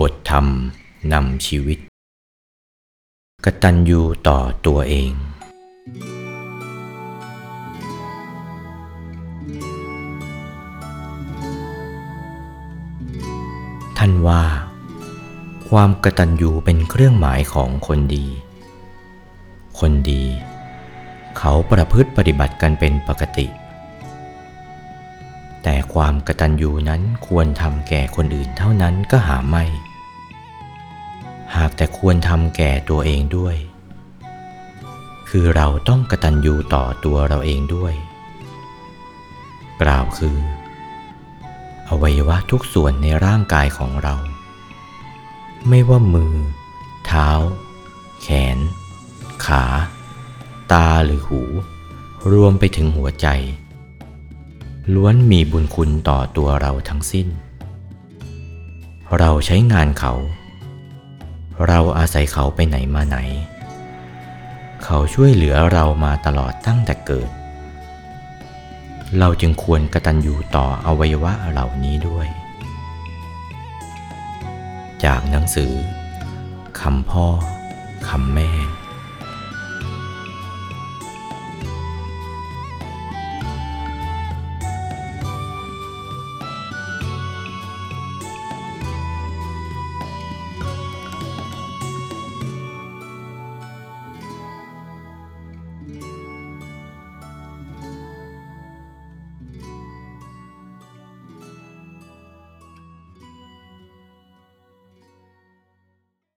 บทธรรมนำชีวิต กตัญญูต่อตัวเอง ท่านว่า ความกตัญญูเป็นเครื่องหมายของคนดี คนดี เขาประพฤติปฏิบัติกันเป็นปกติ แต่ความกตัญญูนั้นควรทำแก่คนอื่นเท่านั้นก็หาไม่ หากแต่ควรทำแก่ตัวเองด้วย คือเราต้องกตัญญูต่อตัวเราเองด้วย กล่าวคือ อวัยวะทุกส่วนในร่างกายของเรา ไม่ว่ามือ เท้า แขน ขา ตาหรือหู รวมไปถึงหัวใจ ล้วนมีบุญคุณต่อตัวเราทั้งสิ้น เราใช้งานเขา เราอาศัยเขาไปไหนมาไหน เขาช่วยเหลือเรามาตลอดตั้งแต่เกิด เราจึงควรกระตัญญูต่ออวัยวะเหล่านี้ด้วย จากหนังสือคำพ่อคำแม่